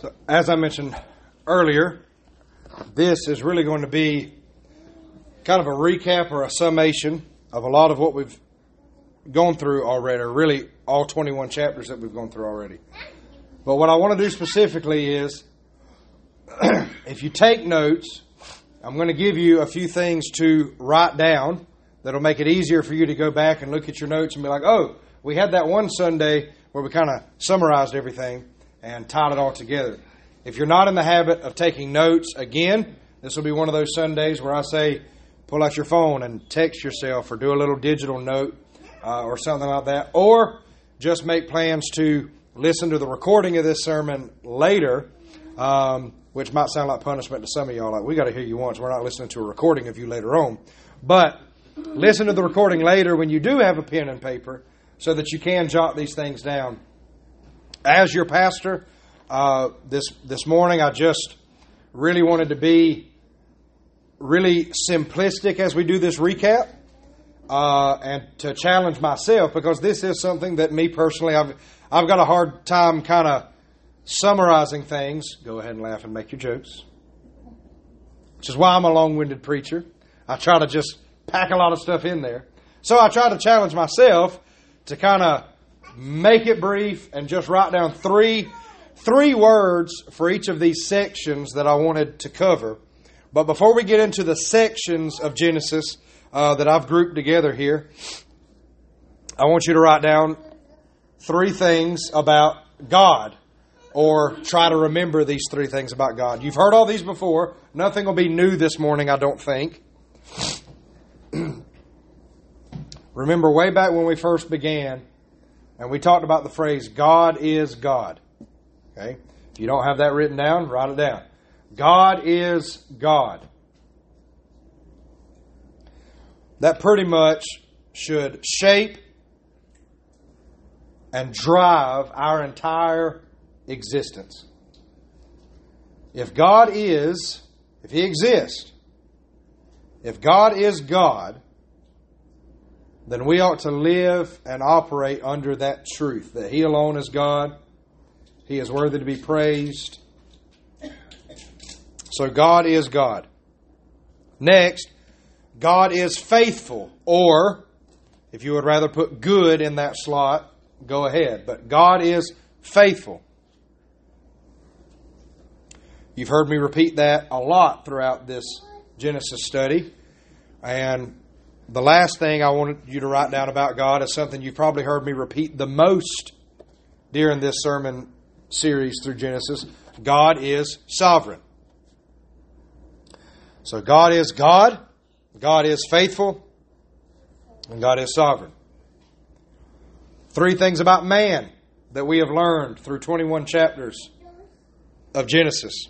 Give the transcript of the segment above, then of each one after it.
So, as I mentioned earlier, this is really going to be kind of a recap or a summation of a lot of what we've gone through already, or really all 21 chapters that we've gone through already. But what I want to do specifically is if you take notes, I'm going to give you a few things to write down that'll make it easier for you to go back and look at your notes and be like, oh, we had that one Sunday where we kind of summarized everything and tied it all together. If you're not in the habit of taking notes, again, this will be one of those Sundays where I say, pull out your phone and text yourself or do a little digital note uh, or something like that. Or just make plans to listen to the recording of this sermon later, um, which might sound like punishment to some of y'all. Like, we got to hear you once. We're not listening to a recording of you later on. But listen to the recording later when you do have a pen and paper so that you can jot these things down. As your pastor, uh, this this morning I just really wanted to be really simplistic as we do this recap, uh, and to challenge myself because this is something that me personally I've I've got a hard time kind of summarizing things. Go ahead and laugh and make your jokes, which is why I'm a long-winded preacher. I try to just pack a lot of stuff in there. So I try to challenge myself to kind of make it brief and just write down three three words for each of these sections that I wanted to cover. But before we get into the sections of Genesis uh, that I've grouped together here, I want you to write down three things about God, or try to remember these three things about God. You've heard all these before. Nothing will be new this morning, I don't think. Remember way back when we first began, and we talked about the phrase, God is God. Okay? If you don't have that written down, write it down. God is God. That pretty much should shape and drive our entire existence. If God is, if He exists, if God is God, then we ought to live and operate under that truth that He alone is God. He is worthy to be praised. So God is God. Next, God is faithful, or if you would rather put good in that slot, go ahead. But God is faithful. You've heard me repeat that a lot throughout this Genesis study. And the last thing I wanted you to write down about God is something you've probably heard me repeat the most during this sermon series through Genesis God is sovereign. So God is God, God is faithful, and God is sovereign. Three things about man that we have learned through 21 chapters of Genesis.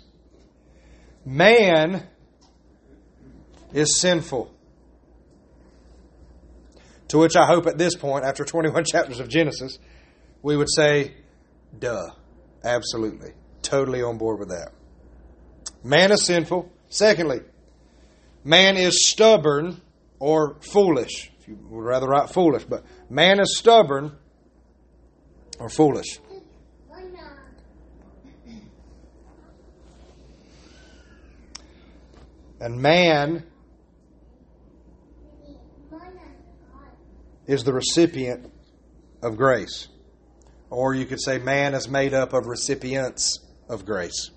Man is sinful. To which I hope at this point, after 21 chapters of Genesis, we would say, duh. Absolutely. Totally on board with that. Man is sinful. Secondly, man is stubborn or foolish. If you would rather write foolish, but man is stubborn or foolish. And man is the recipient of grace. Or you could say man is made up of recipients of grace.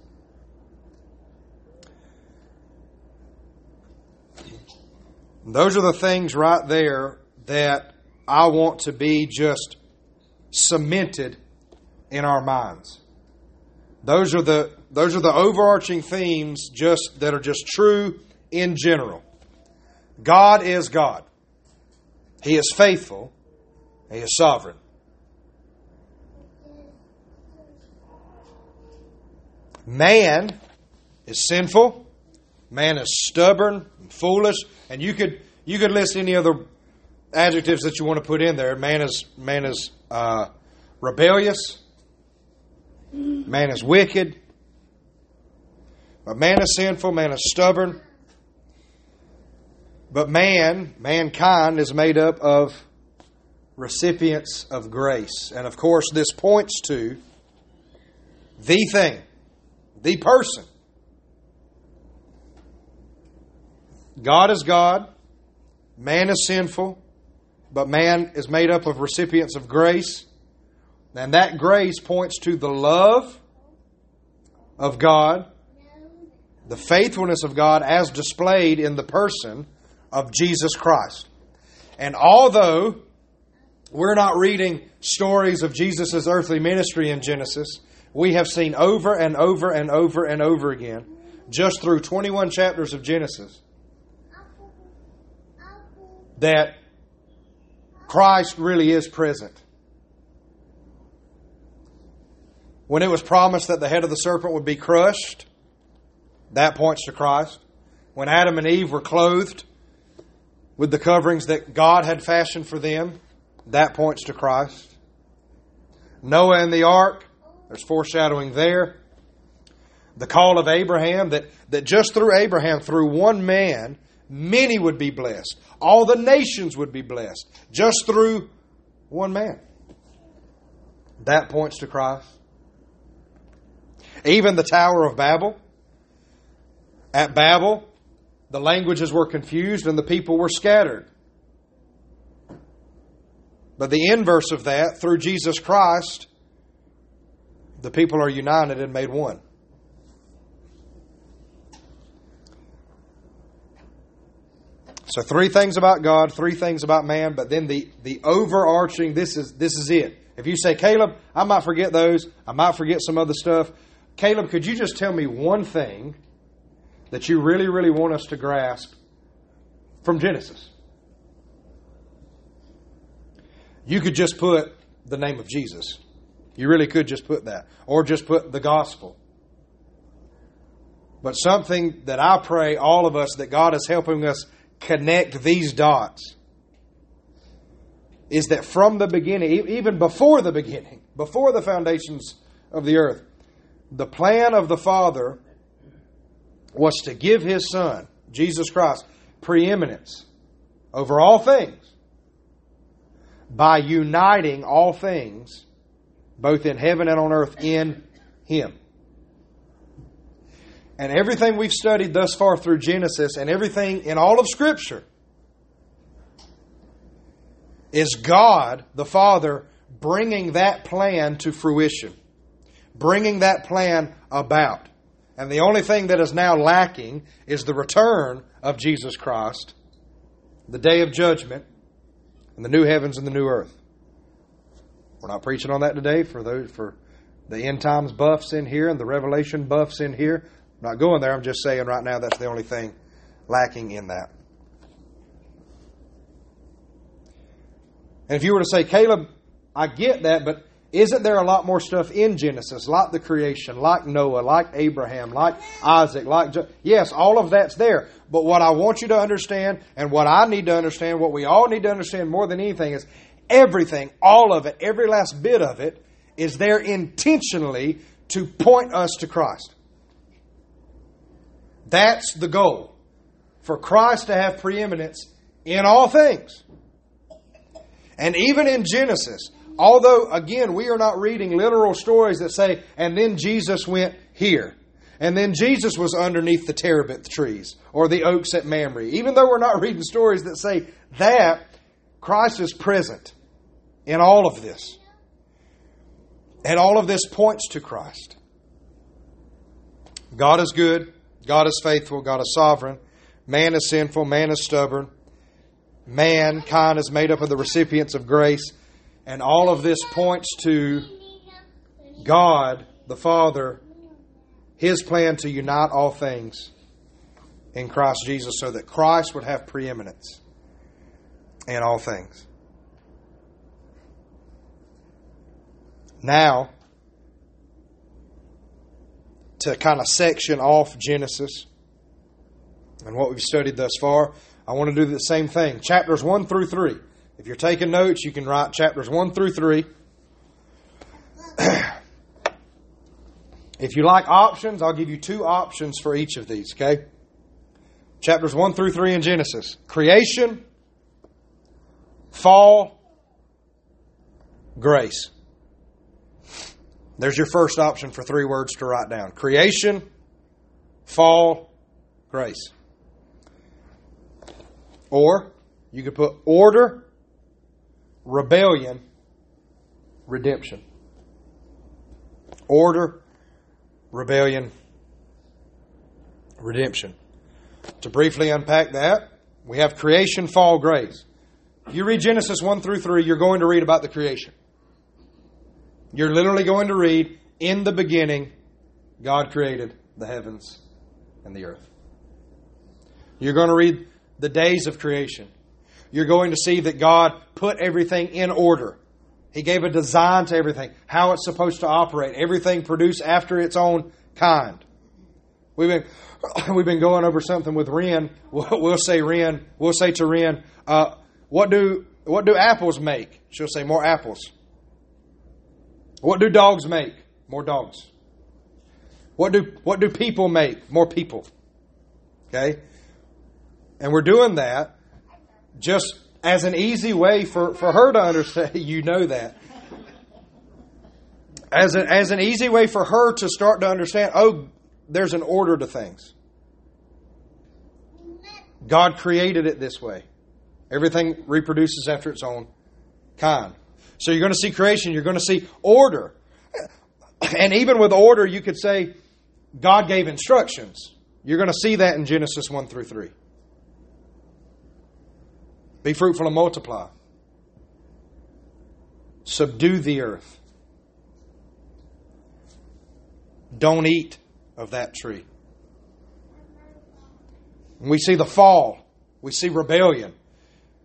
Those are the things right there that I want to be just cemented in our minds. Those are the those are the overarching themes just that are just true in general. God is God. He is faithful. He is sovereign. Man is sinful. Man is stubborn and foolish. And you could you could list any other adjectives that you want to put in there. Man is man is uh, rebellious. Man is wicked. But man is sinful. Man is stubborn. But man, mankind, is made up of recipients of grace. And of course, this points to the thing the person. God is God, man is sinful, but man is made up of recipients of grace. And that grace points to the love of God, the faithfulness of God as displayed in the person of Jesus Christ. And although we're not reading stories of Jesus' earthly ministry in Genesis, we have seen over and over and over and over again, just through 21 chapters of Genesis, that Christ really is present. When it was promised that the head of the serpent would be crushed, that points to Christ. When Adam and Eve were clothed with the coverings that God had fashioned for them, that points to Christ. Noah and the ark, there's foreshadowing there. The call of Abraham, that, that just through Abraham, through one man, many would be blessed. All the nations would be blessed just through one man. That points to Christ. Even the Tower of Babel. At Babel, the languages were confused and the people were scattered. But the inverse of that, through Jesus Christ, the people are united and made one. So three things about God, three things about man, but then the, the overarching this is this is it. If you say, Caleb, I might forget those, I might forget some other stuff. Caleb, could you just tell me one thing that you really, really want us to grasp from Genesis? You could just put the name of Jesus. You really could just put that. Or just put the gospel. But something that I pray all of us that God is helping us connect these dots is that from the beginning, even before the beginning, before the foundations of the earth, the plan of the Father was to give His Son, Jesus Christ, preeminence over all things by uniting all things, both in heaven and on earth, in Him. And everything we've studied thus far through Genesis and everything in all of Scripture is God, the Father, bringing that plan to fruition, bringing that plan about. And the only thing that is now lacking is the return of Jesus Christ, the day of judgment, and the new heavens and the new earth. We're not preaching on that today for those for the end times buffs in here and the revelation buffs in here. I'm not going there. I'm just saying right now that's the only thing lacking in that. And if you were to say, Caleb, I get that, but isn't there a lot more stuff in Genesis, like the creation, like Noah, like Abraham, like Isaac, like. Yes, all of that's there. But what I want you to understand, and what I need to understand, what we all need to understand more than anything, is everything, all of it, every last bit of it, is there intentionally to point us to Christ. That's the goal. For Christ to have preeminence in all things. And even in Genesis, Although, again, we are not reading literal stories that say, and then Jesus went here. And then Jesus was underneath the terebinth trees or the oaks at Mamre. Even though we're not reading stories that say that, Christ is present in all of this. And all of this points to Christ. God is good. God is faithful. God is sovereign. Man is sinful. Man is stubborn. Mankind is made up of the recipients of grace. And all of this points to God, the Father, His plan to unite all things in Christ Jesus so that Christ would have preeminence in all things. Now, to kind of section off Genesis and what we've studied thus far, I want to do the same thing. Chapters 1 through 3. If you're taking notes, you can write chapters 1 through 3. if you like options, I'll give you two options for each of these, okay? Chapters 1 through 3 in Genesis creation, fall, grace. There's your first option for three words to write down creation, fall, grace. Or you could put order, rebellion, redemption. Order, rebellion, redemption. To briefly unpack that, we have creation, fall, grace. You read Genesis 1 through 3, you're going to read about the creation. You're literally going to read, in the beginning, God created the heavens and the earth. You're going to read the days of creation. You're going to see that God put everything in order. He gave a design to everything, how it's supposed to operate, everything produced after its own kind. We've been we've been going over something with Ren. We'll, we'll say Ren. We'll say to Ren, uh, "What do what do apples make?" She'll say, "More apples." What do dogs make? More dogs. What do what do people make? More people. Okay? And we're doing that just as an easy way for, for her to understand. You know that. As, a, as an easy way for her to start to understand, oh, there's an order to things. God created it this way. Everything reproduces after its own kind. So you're going to see creation, you're going to see order. And even with order, you could say God gave instructions. You're going to see that in Genesis 1 through 3. Be fruitful and multiply. Subdue the earth. Don't eat of that tree. And we see the fall. We see rebellion.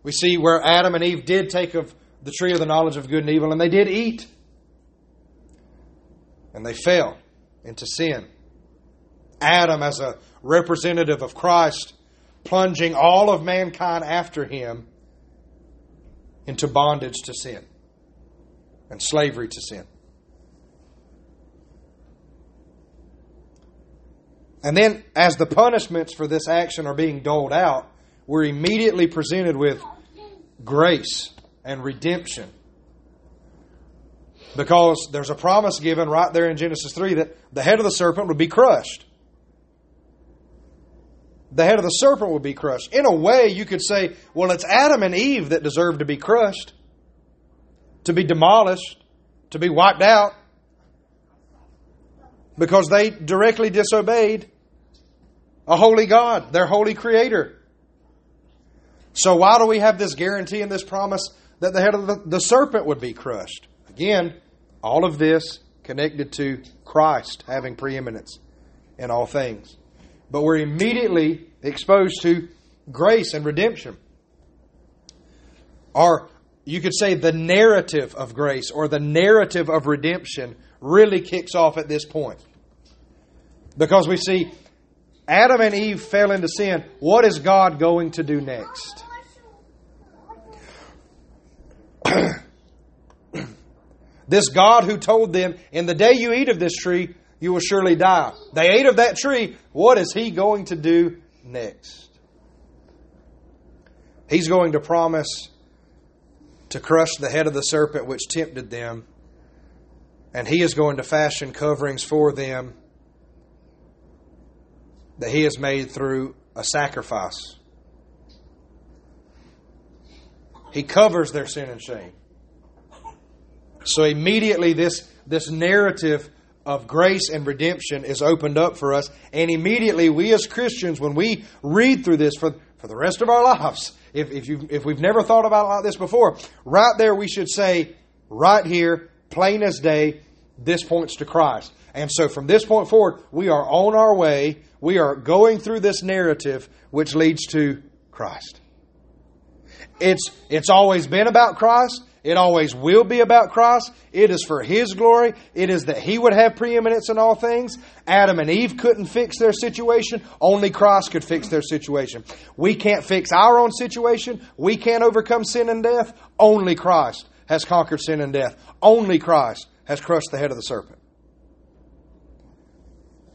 We see where Adam and Eve did take of the tree of the knowledge of good and evil, and they did eat. And they fell into sin. Adam, as a representative of Christ, plunging all of mankind after him into bondage to sin and slavery to sin. And then, as the punishments for this action are being doled out, we're immediately presented with grace and redemption. Because there's a promise given right there in Genesis 3 that the head of the serpent would be crushed. The head of the serpent would be crushed. In a way, you could say, well, it's Adam and Eve that deserve to be crushed, to be demolished, to be wiped out, because they directly disobeyed a holy God, their holy creator. So, why do we have this guarantee and this promise that the head of the, serpent would be crushed. Again, all of this connected to Christ having preeminence in all things. But we're immediately exposed to grace and redemption. Or you could say the narrative of grace or the narrative of redemption really kicks off at this point. Because we see Adam and Eve fell into sin. What is God going to do next? this God who told them, In the day you eat of this tree, you will surely die. They ate of that tree. What is He going to do next? He's going to promise to crush the head of the serpent which tempted them, and He is going to fashion coverings for them that He has made through a sacrifice. He covers their sin and shame. So immediately this, this narrative of grace and redemption is opened up for us. And immediately we as Christians, when we read through this for, for the rest of our lives, if, if, you if we've never thought about it like this before, right there we should say, right here, plain as day, this points to Christ. And so from this point forward, we are on our way. We are going through this narrative which leads to Christ. It's, it's always been about Christ. It always will be about Christ. It is for His glory. It is that He would have preeminence in all things. Adam and Eve couldn't fix their situation. Only Christ could fix their situation. We can't fix our own situation. We can't overcome sin and death. Only Christ has conquered sin and death. Only Christ has crushed the head of the serpent.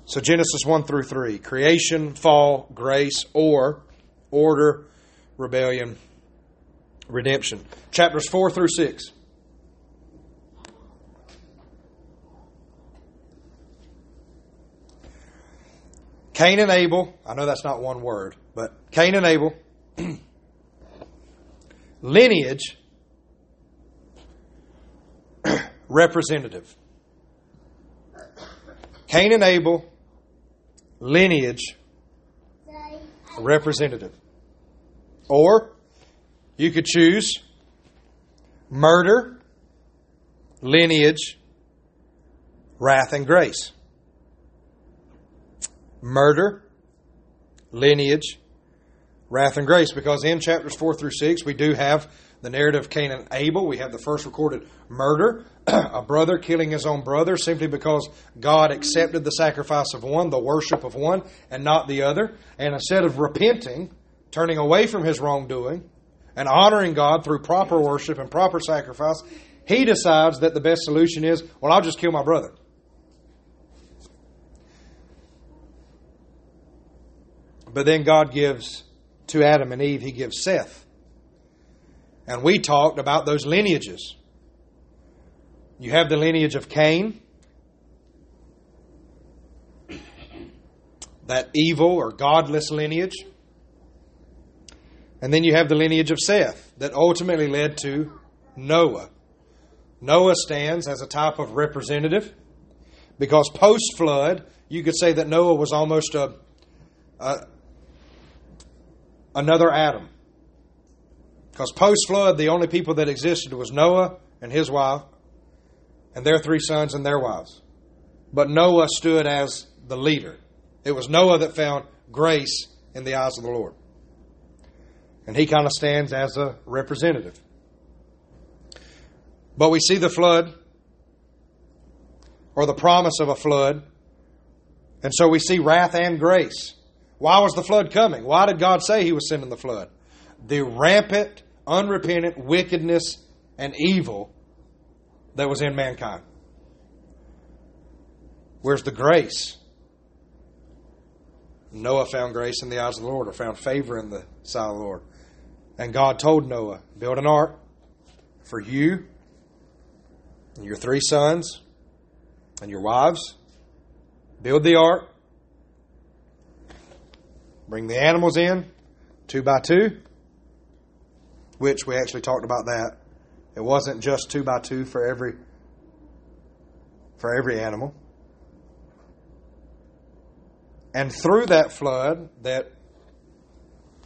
So Genesis 1 through 3 creation, fall, grace, or order, rebellion, redemption. Chapters 4 through 6. Cain and Abel, I know that's not one word, but Cain and Abel, lineage, representative. Cain and Abel, lineage, representative. Or, you could choose murder, lineage, wrath, and grace. Murder, lineage, wrath, and grace. Because in chapters 4 through 6, we do have the narrative of Cain and Abel. We have the first recorded murder, a brother killing his own brother simply because God accepted the sacrifice of one, the worship of one, and not the other. And instead of repenting, turning away from his wrongdoing, and honoring God through proper worship and proper sacrifice, he decides that the best solution is, well, I'll just kill my brother. But then God gives to Adam and Eve, He gives Seth. And we talked about those lineages. You have the lineage of Cain, that evil or godless lineage. And then you have the lineage of Seth that ultimately led to Noah. Noah stands as a type of representative because post flood, you could say that Noah was almost a, a another Adam. Because post flood, the only people that existed was Noah and his wife, and their three sons and their wives. But Noah stood as the leader. It was Noah that found grace in the eyes of the Lord. And he kind of stands as a representative. But we see the flood, or the promise of a flood, and so we see wrath and grace. Why was the flood coming? Why did God say he was sending the flood? The rampant, unrepentant wickedness and evil that was in mankind. Where's the grace? Noah found grace in the eyes of the Lord, or found favor in the sight of the Lord. And God told Noah, Build an ark for you and your three sons and your wives. Build the ark. Bring the animals in, two by two, which we actually talked about that. It wasn't just two by two for every for every animal. And through that flood that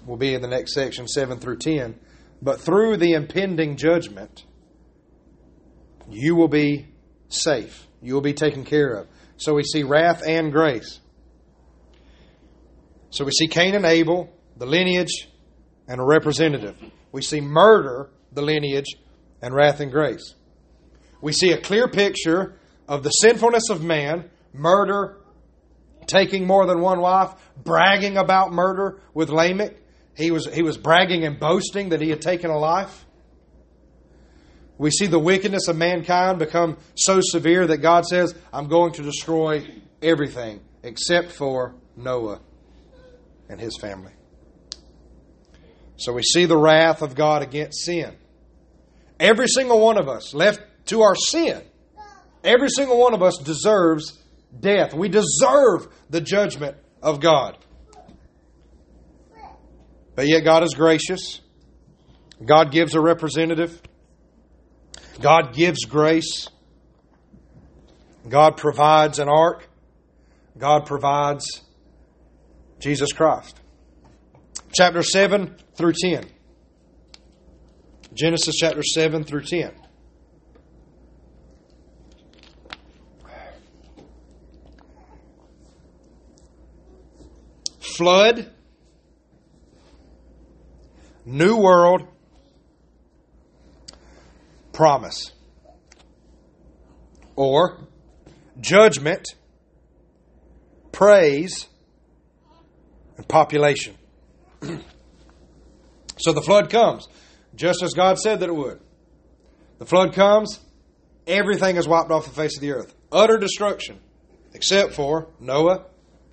will be in the next section, 7 through 10. But through the impending judgment, you will be safe. You will be taken care of. So we see wrath and grace. So we see Cain and Abel, the lineage, and a representative. We see murder, the lineage, and wrath and grace. We see a clear picture of the sinfulness of man, murder, taking more than one wife, bragging about murder with Lamech, he was, he was bragging and boasting that he had taken a life. We see the wickedness of mankind become so severe that God says, I'm going to destroy everything except for Noah and his family. So we see the wrath of God against sin. Every single one of us, left to our sin, every single one of us deserves death. We deserve the judgment of God. But yet God is gracious. God gives a representative. God gives grace. God provides an ark. God provides Jesus Christ. Chapter 7 through 10. Genesis chapter 7 through 10. Flood New world promise. Or judgment, praise, and population. so the flood comes, just as God said that it would. The flood comes, everything is wiped off the face of the earth. Utter destruction, except for Noah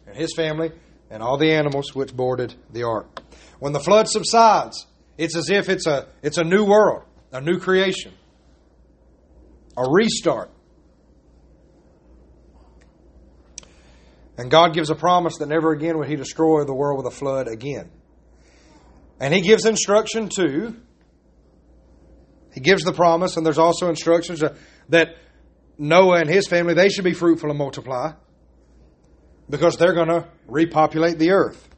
and his family and all the animals which boarded the ark. When the flood subsides, it's as if it's a, it's a new world, a new creation, a restart. And God gives a promise that never again would He destroy the world with a flood again. And He gives instruction too. He gives the promise, and there's also instructions that Noah and his family, they should be fruitful and multiply because they're going to repopulate the earth.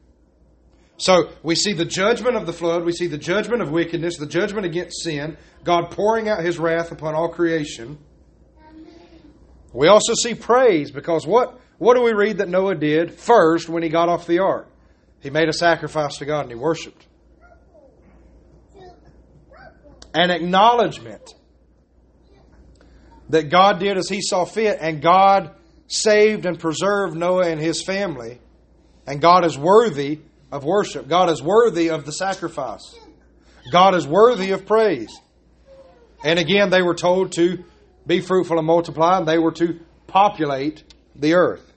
So we see the judgment of the flood, we see the judgment of wickedness, the judgment against sin, God pouring out his wrath upon all creation. We also see praise because what, what do we read that Noah did first when he got off the ark? He made a sacrifice to God and he worshiped. An acknowledgement that God did as he saw fit and God saved and preserved Noah and his family. And God is worthy of worship. God is worthy of the sacrifice. God is worthy of praise. And again, they were told to be fruitful and multiply, and they were to populate the earth.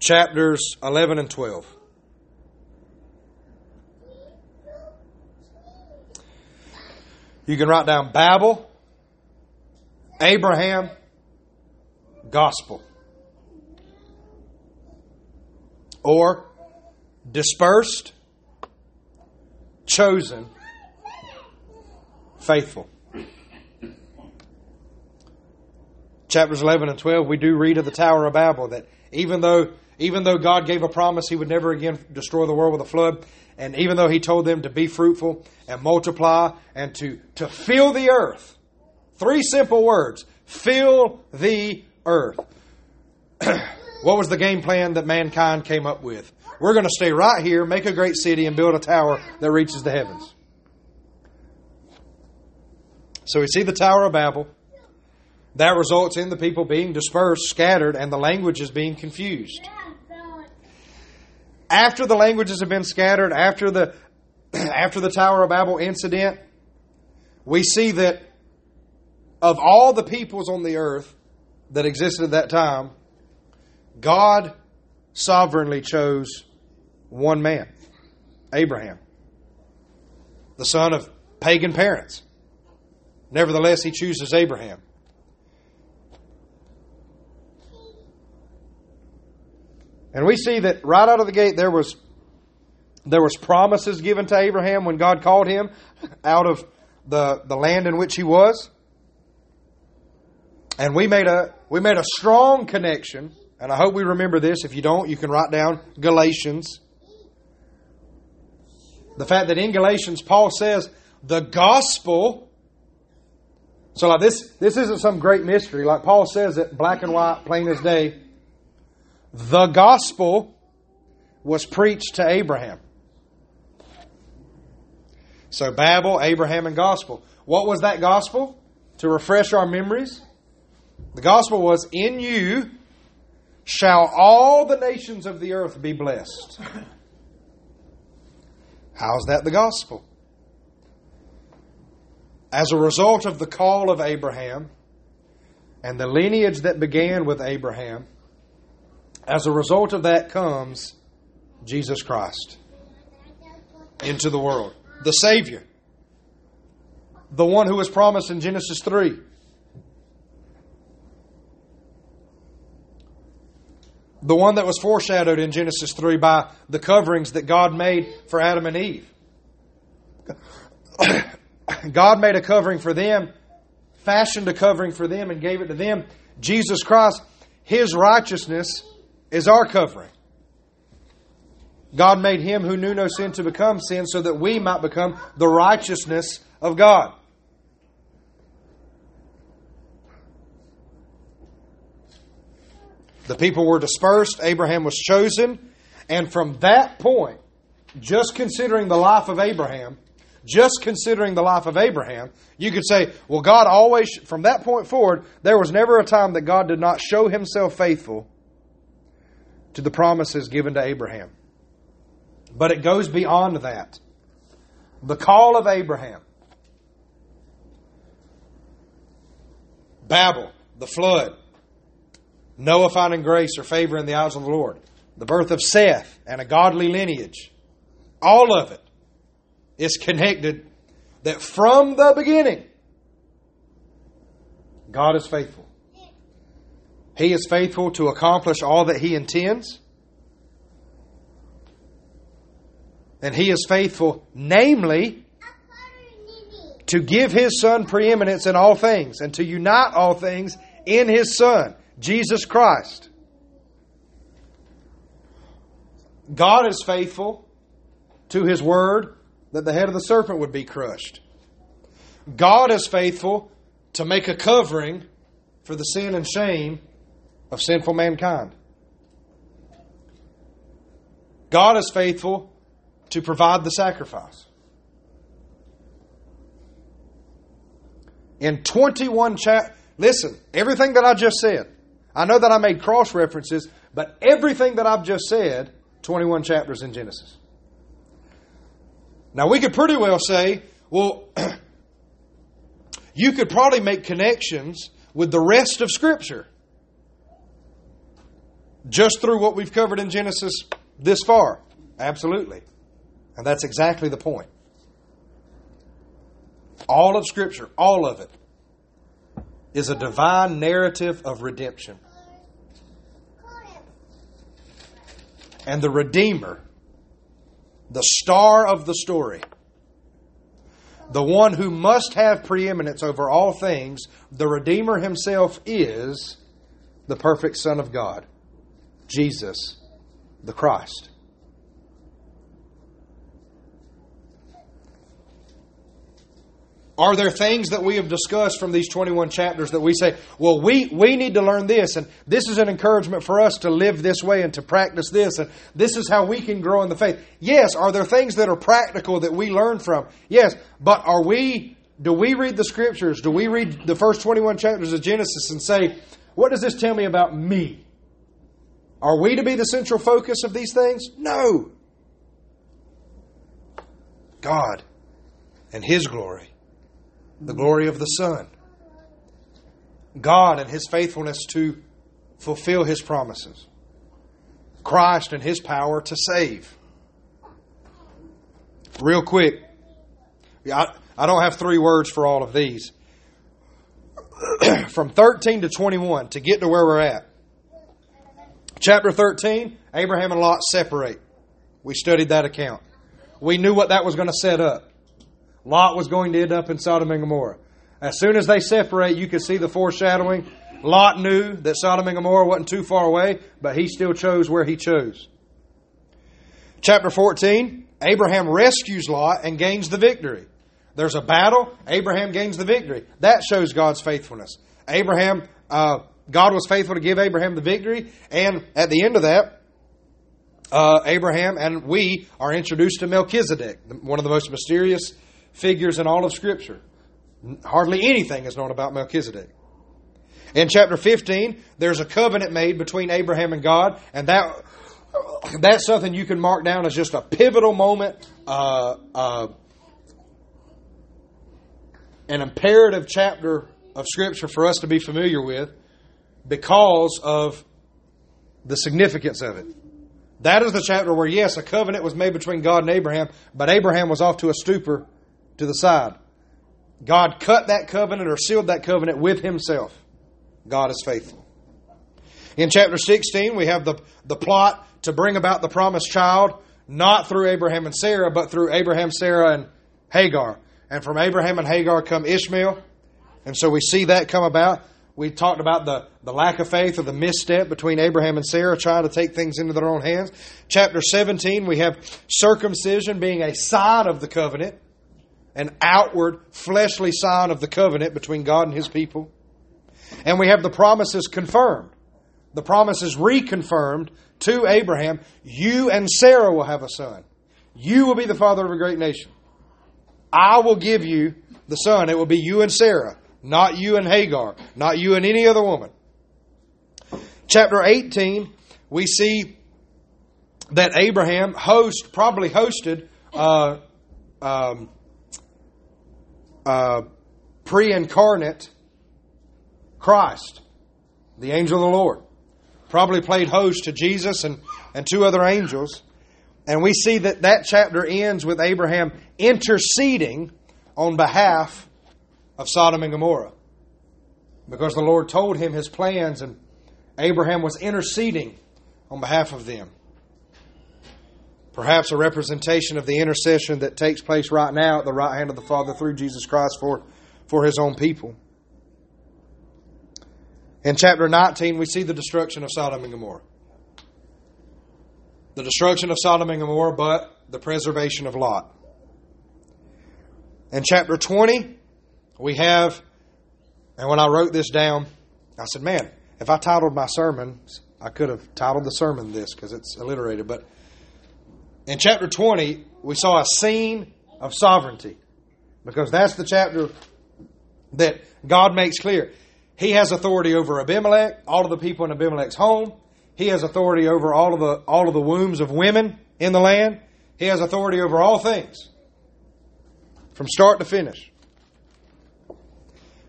Chapters 11 and 12. You can write down Babel, Abraham, gospel. Or dispersed, chosen, faithful. Chapters 11 and 12, we do read of the Tower of Babel that even though, even though God gave a promise he would never again destroy the world with a flood, and even though he told them to be fruitful and multiply and to, to fill the earth, three simple words fill the earth. what was the game plan that mankind came up with? We're going to stay right here, make a great city, and build a tower that reaches the heavens. So we see the Tower of Babel. That results in the people being dispersed, scattered, and the languages being confused. After the languages have been scattered, after the after the Tower of Babel incident, we see that of all the peoples on the earth that existed at that time, God sovereignly chose one man, Abraham, the son of pagan parents. Nevertheless, he chooses Abraham. And we see that right out of the gate there was there was promises given to Abraham when God called him out of the, the land in which he was. And we made a we made a strong connection, and I hope we remember this. If you don't, you can write down Galatians. The fact that in Galatians Paul says the gospel so like this this isn't some great mystery. Like Paul says it black and white, plain as day. The gospel was preached to Abraham. So Babel, Abraham, and gospel. What was that gospel? To refresh our memories, the gospel was in you shall all the nations of the earth be blessed. How's that the gospel? As a result of the call of Abraham and the lineage that began with Abraham, as a result of that comes Jesus Christ into the world, the Savior, the one who was promised in Genesis 3. The one that was foreshadowed in Genesis 3 by the coverings that God made for Adam and Eve. God made a covering for them, fashioned a covering for them, and gave it to them. Jesus Christ, His righteousness is our covering. God made him who knew no sin to become sin so that we might become the righteousness of God. The people were dispersed, Abraham was chosen, and from that point, just considering the life of Abraham, just considering the life of Abraham, you could say, well, God always, from that point forward, there was never a time that God did not show himself faithful to the promises given to Abraham. But it goes beyond that. The call of Abraham, Babel, the flood, Noah finding grace or favor in the eyes of the Lord, the birth of Seth and a godly lineage, all of it is connected that from the beginning, God is faithful. He is faithful to accomplish all that He intends. And He is faithful, namely, to give His Son preeminence in all things and to unite all things in His Son, Jesus Christ. God is faithful to His word that the head of the serpent would be crushed. God is faithful to make a covering for the sin and shame of sinful mankind. God is faithful to provide the sacrifice. In 21 chapters, listen, everything that I just said, I know that I made cross references, but everything that I've just said, 21 chapters in Genesis. Now, we could pretty well say, well, you could probably make connections with the rest of Scripture just through what we've covered in Genesis this far. Absolutely. And that's exactly the point. All of Scripture, all of it, is a divine narrative of redemption. And the Redeemer, the star of the story, the one who must have preeminence over all things, the Redeemer himself is the perfect Son of God, Jesus the Christ. Are there things that we have discussed from these 21 chapters that we say, well, we, we need to learn this, and this is an encouragement for us to live this way and to practice this, and this is how we can grow in the faith? Yes. Are there things that are practical that we learn from? Yes. But are we, do we read the scriptures? Do we read the first 21 chapters of Genesis and say, what does this tell me about me? Are we to be the central focus of these things? No. God and His glory the glory of the Son. God and His faithfulness to fulfill His promises. Christ and His power to save. Real quick, I, I don't have three words for all of these. From 13 to 21, to get to where we're at. Chapter 13, Abraham and Lot separate. We studied that account. We knew what that was going to set up. Lot was going to end up in Sodom and Gomorrah. As soon as they separate, you can see the foreshadowing. Lot knew that Sodom and Gomorrah wasn't too far away, but he still chose where he chose. Chapter 14 Abraham rescues Lot and gains the victory. There's a battle, Abraham gains the victory. That shows God's faithfulness. Abraham, uh, God was faithful to give Abraham the victory, and at the end of that, uh, Abraham and we are introduced to Melchizedek, one of the most mysterious figures in all of Scripture. Hardly anything is known about Melchizedek. In chapter 15, there's a covenant made between Abraham and God, and that that's something you can mark down as just a pivotal moment, uh, uh, an imperative chapter of Scripture for us to be familiar with because of the significance of it. That is the chapter where, yes, a covenant was made between God and Abraham, but Abraham was off to a stupor to the side. God cut that covenant or sealed that covenant with Himself. God is faithful. In chapter 16, we have the, the plot to bring about the promised child, not through Abraham and Sarah, but through Abraham, Sarah, and Hagar. And from Abraham and Hagar come Ishmael. And so we see that come about. We talked about the, the lack of faith or the misstep between Abraham and Sarah trying to take things into their own hands. Chapter 17, we have circumcision being a sign of the covenant an outward fleshly sign of the covenant between God and his people. And we have the promises confirmed. The promises reconfirmed to Abraham you and Sarah will have a son. You will be the father of a great nation. I will give you the son. It will be you and Sarah, not you and Hagar, not you and any other woman. Chapter 18, we see that Abraham host probably hosted uh, um, uh, pre incarnate Christ, the angel of the Lord. Probably played host to Jesus and, and two other angels. And we see that that chapter ends with Abraham interceding on behalf of Sodom and Gomorrah. because the Lord told him his plans and Abraham was interceding on behalf of them. Perhaps a representation of the intercession that takes place right now at the right hand of the Father through Jesus Christ for, for his own people. In chapter 19, we see the destruction of Sodom and Gomorrah. The destruction of Sodom and Gomorrah, but the preservation of Lot. In chapter 20, we have, and when I wrote this down, I said, man, if I titled my sermon, I could have titled the sermon this because it's alliterated. But in chapter 20, we saw a scene of sovereignty because that's the chapter that God makes clear. He has authority over Abimelech, all of the people in Abimelech's home. He has authority over all of the all of the wombs of women in the land. He has authority over all things from start to finish.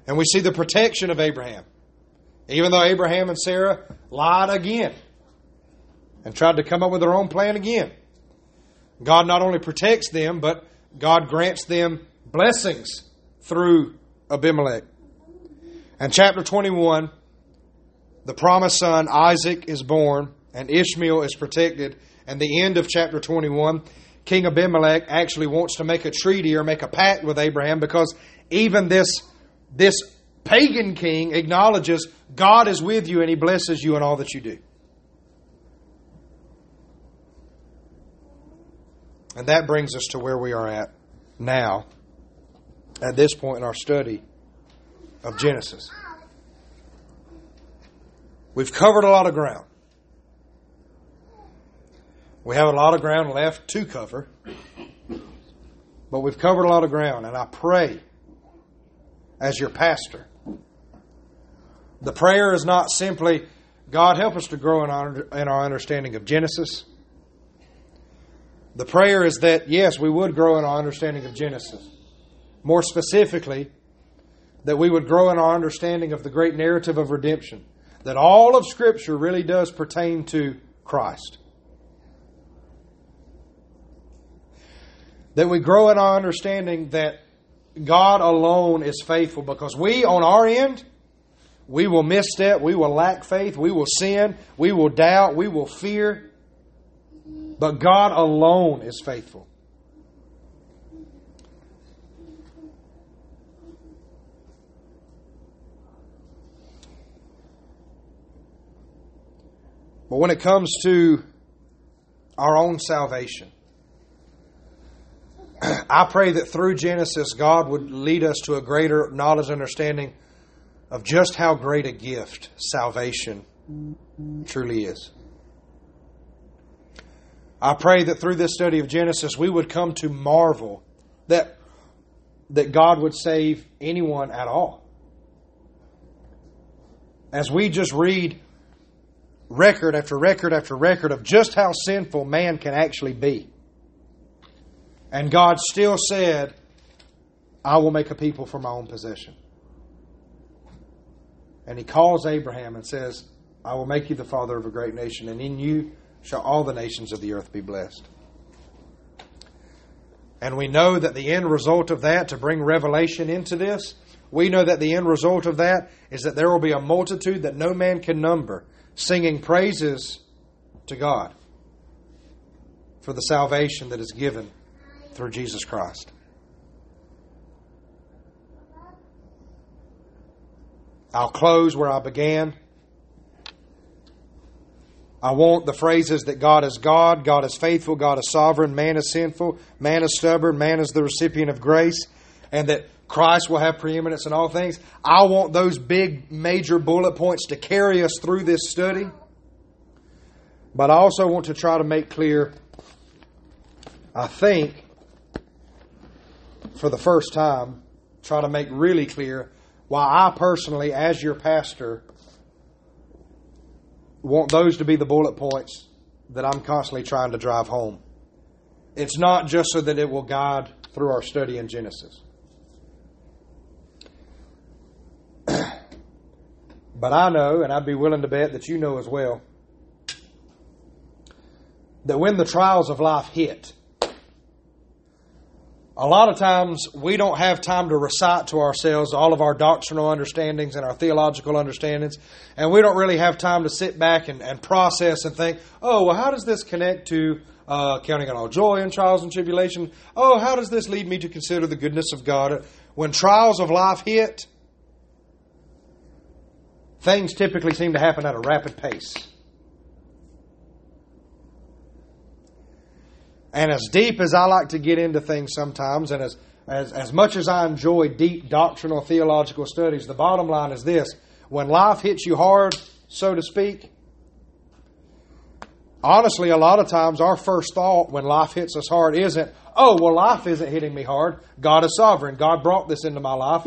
And we see the protection of Abraham. Even though Abraham and Sarah lied again and tried to come up with their own plan again, God not only protects them, but God grants them blessings through Abimelech. And chapter 21, the promised son Isaac is born, and Ishmael is protected. And the end of chapter 21, King Abimelech actually wants to make a treaty or make a pact with Abraham because even this, this pagan king acknowledges God is with you and he blesses you in all that you do. And that brings us to where we are at now, at this point in our study of Genesis. We've covered a lot of ground. We have a lot of ground left to cover, but we've covered a lot of ground, and I pray as your pastor. The prayer is not simply, God, help us to grow in our, in our understanding of Genesis. The prayer is that, yes, we would grow in our understanding of Genesis. More specifically, that we would grow in our understanding of the great narrative of redemption. That all of Scripture really does pertain to Christ. that we grow in our understanding that God alone is faithful because we, on our end, we will misstep, we will lack faith, we will sin, we will doubt, we will fear. But God alone is faithful. But when it comes to our own salvation, I pray that through Genesis, God would lead us to a greater knowledge and understanding of just how great a gift salvation truly is. I pray that through this study of Genesis, we would come to marvel that, that God would save anyone at all. As we just read record after record after record of just how sinful man can actually be. And God still said, I will make a people for my own possession. And he calls Abraham and says, I will make you the father of a great nation, and in you shall all the nations of the earth be blessed. And we know that the end result of that, to bring revelation into this, we know that the end result of that is that there will be a multitude that no man can number singing praises to God for the salvation that is given through Jesus Christ. I'll close where I began. I want the phrases that God is God, God is faithful, God is sovereign, man is sinful, man is stubborn, man is the recipient of grace, and that Christ will have preeminence in all things. I want those big major bullet points to carry us through this study. But I also want to try to make clear, I think, for the first time, try to make really clear why I personally, as your pastor, want those to be the bullet points that I'm constantly trying to drive home. It's not just so that it will guide through our study in Genesis. but I know, and I'd be willing to bet that you know as well, that when the trials of life hit, a lot of times we don't have time to recite to ourselves all of our doctrinal understandings and our theological understandings, and we don't really have time to sit back and, and process and think, oh, well, how does this connect to uh, counting on all joy in trials and tribulation? Oh, how does this lead me to consider the goodness of God? When trials of life hit, things typically seem to happen at a rapid pace. And as deep as I like to get into things sometimes, and as, as, as much as I enjoy deep doctrinal theological studies, the bottom line is this when life hits you hard, so to speak, honestly, a lot of times our first thought when life hits us hard isn't, oh, well, life isn't hitting me hard. God is sovereign. God brought this into my life.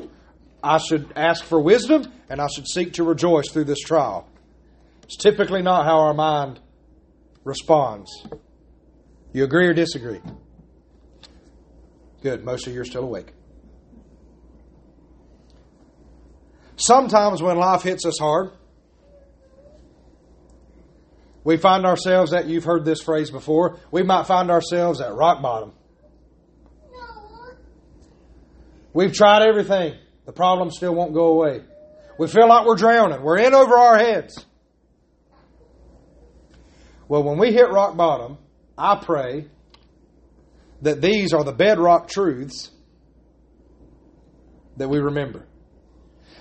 I should ask for wisdom and I should seek to rejoice through this trial. It's typically not how our mind responds. You agree or disagree? Good. Most of you are still awake. Sometimes when life hits us hard, we find ourselves that you've heard this phrase before, we might find ourselves at rock bottom. We've tried everything. The problem still won't go away. We feel like we're drowning. We're in over our heads. Well, when we hit rock bottom, I pray that these are the bedrock truths that we remember.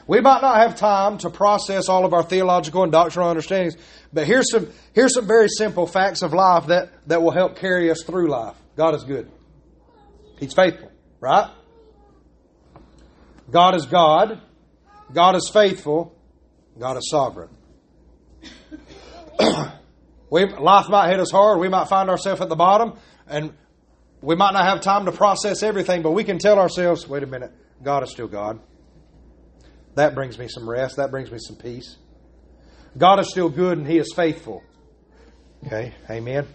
We might not have time to process all of our theological and doctrinal understandings, but here's some, here's some very simple facts of life that, that will help carry us through life. God is good. He's faithful, right? God is God. God is faithful. God is sovereign. We, life might hit us hard. We might find ourselves at the bottom, and we might not have time to process everything, but we can tell ourselves, wait a minute, God is still God. That brings me some rest. That brings me some peace. God is still good and He is faithful. Okay, amen.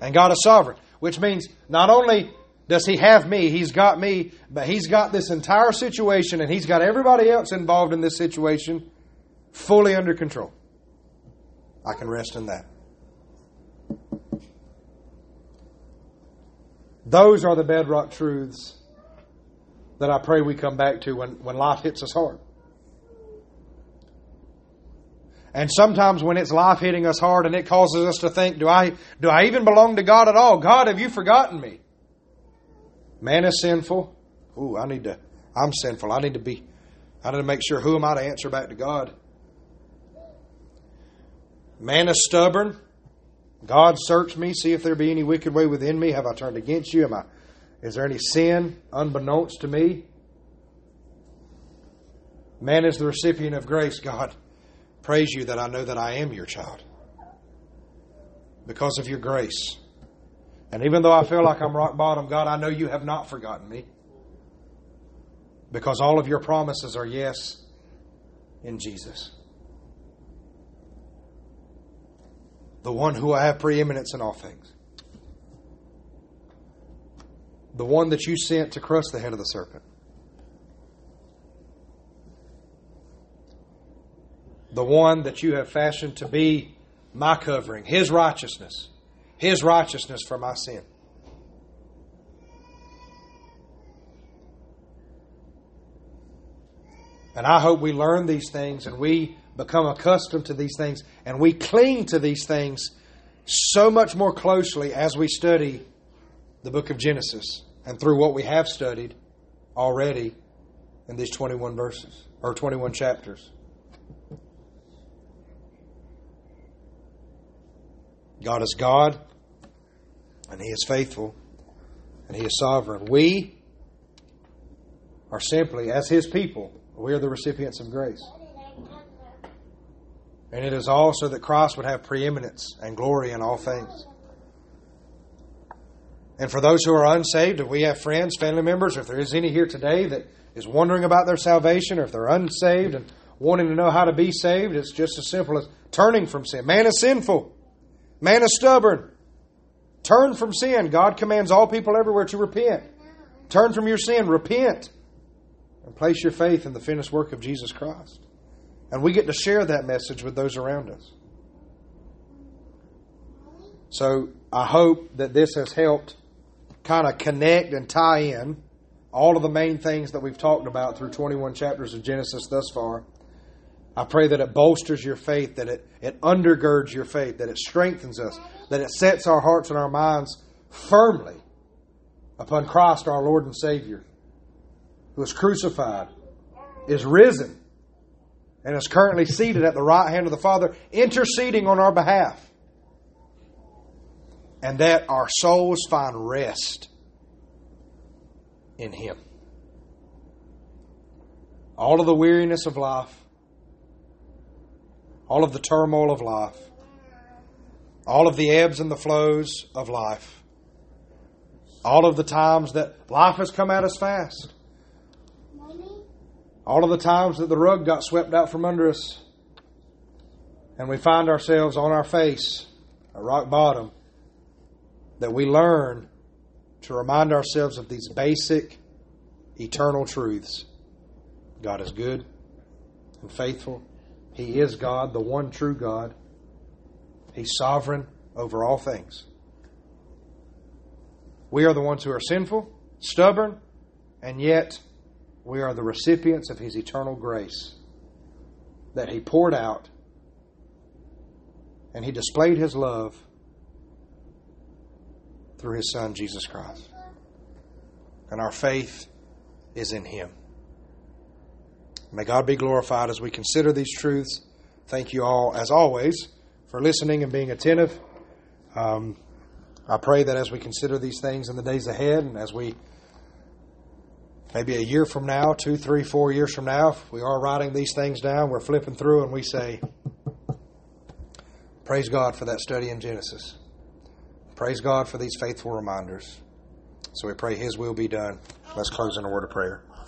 And God is sovereign, which means not only does He have me, He's got me, but He's got this entire situation and He's got everybody else involved in this situation fully under control. I can rest in that. Those are the bedrock truths that I pray we come back to when, when life hits us hard. And sometimes when it's life hitting us hard and it causes us to think, do I, do I even belong to God at all? God, have you forgotten me? Man is sinful. Ooh, I need to, I'm sinful. I need to be, I need to make sure who am I to answer back to God? Man is stubborn. God, search me, see if there be any wicked way within me. Have I turned against you? Am I, is there any sin unbeknownst to me? Man is the recipient of grace. God, praise you that I know that I am your child because of your grace. And even though I feel like I'm rock bottom, God, I know you have not forgotten me because all of your promises are yes in Jesus. The one who will have preeminence in all things. The one that you sent to crush the head of the serpent. The one that you have fashioned to be my covering, his righteousness, his righteousness for my sin. And I hope we learn these things and we become accustomed to these things, and we cling to these things so much more closely as we study the book of Genesis and through what we have studied already in these 21 verses or 21 chapters. God is God, and He is faithful, and He is sovereign. We are simply, as His people, we are the recipients of grace. And it is also that Christ would have preeminence and glory in all things. And for those who are unsaved, if we have friends, family members, if there is any here today that is wondering about their salvation, or if they're unsaved and wanting to know how to be saved, it's just as simple as turning from sin. Man is sinful, man is stubborn. Turn from sin. God commands all people everywhere to repent. Turn from your sin, repent, and place your faith in the finished work of Jesus Christ. And we get to share that message with those around us. So I hope that this has helped kind of connect and tie in all of the main things that we've talked about through 21 chapters of Genesis thus far. I pray that it bolsters your faith, that it, it undergirds your faith, that it strengthens us, that it sets our hearts and our minds firmly upon Christ our Lord and Savior, who is crucified, is risen, and is currently seated at the right hand of the Father, interceding on our behalf. And that our souls find rest in Him. All of the weariness of life, all of the turmoil of life, all of the ebbs and the flows of life, all of the times that life has come at us fast, all of the times that the rug got swept out from under us, and we find ourselves on our face at rock bottom, that we learn to remind ourselves of these basic eternal truths. God is good and faithful. He is God, the one true God. He's sovereign over all things. We are the ones who are sinful, stubborn, and yet we are the recipients of His eternal grace that He poured out and He displayed His love through His Son, Jesus Christ. And our faith is in Him. May God be glorified as we consider these truths. Thank you all, as always, for listening and being attentive. Um, I pray that as we consider these things in the days ahead, and as we maybe a year from now, two, three, four years from now, if we are writing these things down, we're flipping through and we say, Praise God for that study in Genesis. Praise God for these faithful reminders. So we pray His will be done. Let's close in a word of prayer.